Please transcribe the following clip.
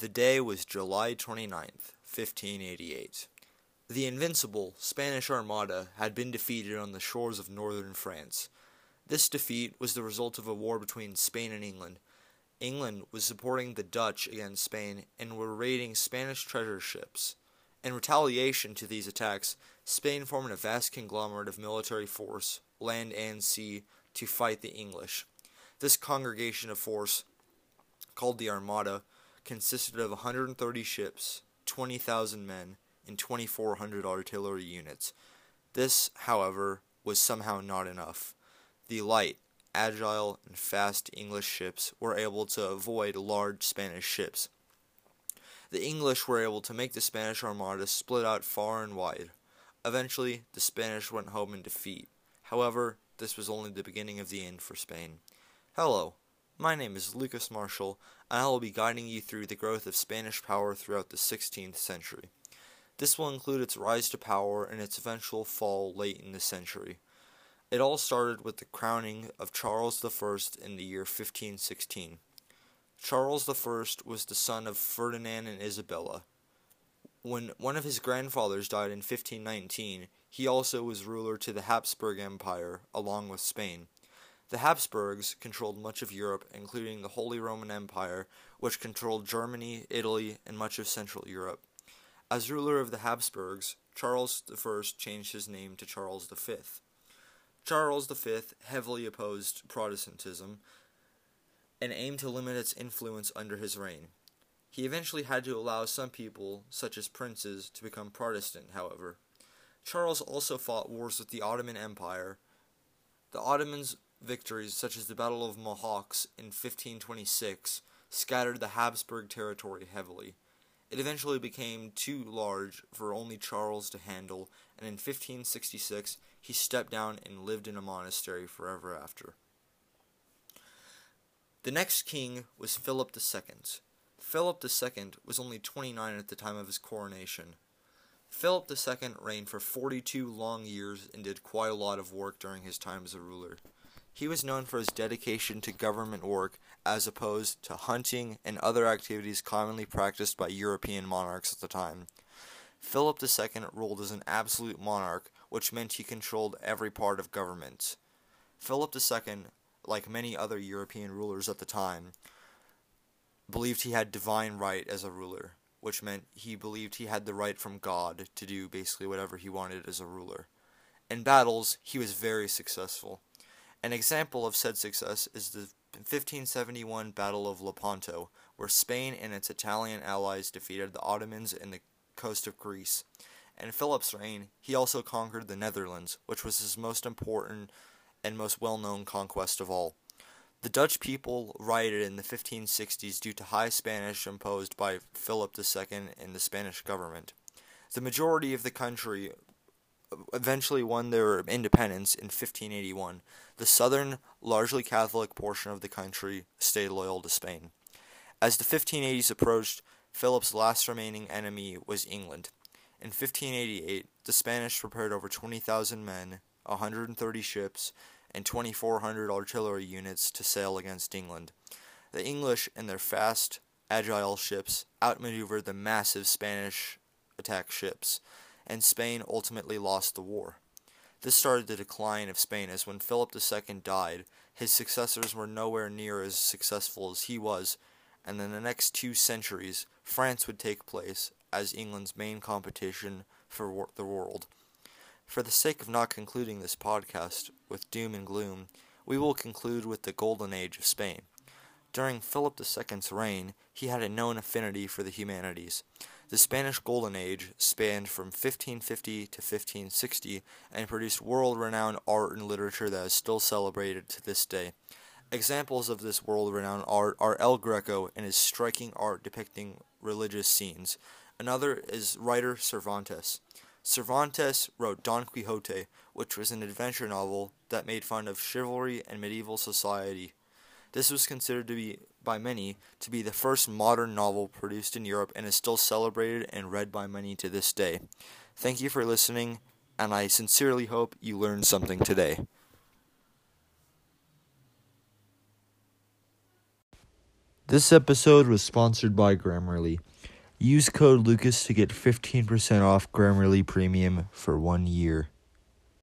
The day was July 29th, 1588. The invincible Spanish Armada had been defeated on the shores of northern France. This defeat was the result of a war between Spain and England. England was supporting the Dutch against Spain and were raiding Spanish treasure ships. In retaliation to these attacks, Spain formed a vast conglomerate of military force, land and sea, to fight the English. This congregation of force, called the Armada, consisted of 130 ships, 20,000 men, and 2,400 artillery units. This, however, was somehow not enough. The light, agile, and fast English ships were able to avoid large Spanish ships. The English were able to make the Spanish Armada split out far and wide. Eventually, the Spanish went home in defeat. However, this was only the beginning of the end for Spain. Hello, my name is Lucas Marshall, and I will be guiding you through the growth of Spanish power throughout the 16th century. This will include its rise to power and its eventual fall late in the century. It all started with the crowning of Charles I in the year 1516. Charles I was the son of Ferdinand and Isabella. When one of his grandfathers died in 1519, he also was ruler to the Habsburg Empire, along with Spain. The Habsburgs controlled much of Europe, including the Holy Roman Empire, which controlled Germany, Italy, and much of Central Europe. As ruler of the Habsburgs, Charles I changed his name to Charles V. Charles V heavily opposed Protestantism and aimed to limit its influence under his reign. He eventually had to allow some people, such as princes, to become Protestant, however. Charles also fought wars with the Ottoman Empire. The Ottomans victories, such as the Battle of Mohacs in 1526, scattered the Habsburg territory heavily. It eventually became too large for only Charles to handle, and in 1566 he stepped down and lived in a monastery forever after. The next king was Philip II. Philip II was only 29 at the time of his coronation. Philip II reigned for 42 long years and did quite a lot of work during his time as a ruler. He was known for his dedication to government work as opposed to hunting and other activities commonly practiced by European monarchs at the time. Philip II ruled as an absolute monarch, which meant he controlled every part of government. Philip II, like many other European rulers at the time, believed he had divine right as a ruler, which meant he believed he had the right from God to do basically whatever he wanted as a ruler. In battles, he was very successful. An example of said success is the 1571 Battle of Lepanto, where Spain and its Italian allies defeated the Ottomans in the coast of Greece. In Philip's reign, he also conquered the Netherlands, which was his most important and most well known conquest of all. The Dutch people rioted in the 1560s due to high Spanish imposed by Philip II and the Spanish government. The majority of the country eventually won their independence in 1581. The southern, largely Catholic portion of the country stayed loyal to Spain. As the 1580s approached, Philip's last remaining enemy was England. In 1588, the Spanish prepared over 20,000 men, 130 ships, and 2,400 artillery units to sail against England. The English in their fast, agile ships outmaneuvered the massive Spanish attack ships, and Spain ultimately lost the war. This started the decline of Spain as when Philip II died, his successors were nowhere near as successful as he was, and in the next two centuries, France would take place as England's main competition for the world. For the sake of not concluding this podcast with doom and gloom, we will conclude with the golden age of Spain. During Philip II's reign, he had a known affinity for the humanities. The Spanish Golden Age spanned from 1550 to 1560 and produced world renowned art and literature that is still celebrated to this day. Examples of this world renowned art are El Greco and his striking art depicting religious scenes. Another is writer Cervantes. Cervantes wrote Don Quixote, which was an adventure novel that made fun of chivalry and medieval society. This was considered to be by many to be the first modern novel produced in Europe and is still celebrated and read by many to this day. Thank you for listening, and I sincerely hope you learned something today. This episode was sponsored by Grammarly. Use code Lucas to get 15% off Grammarly Premium for one year.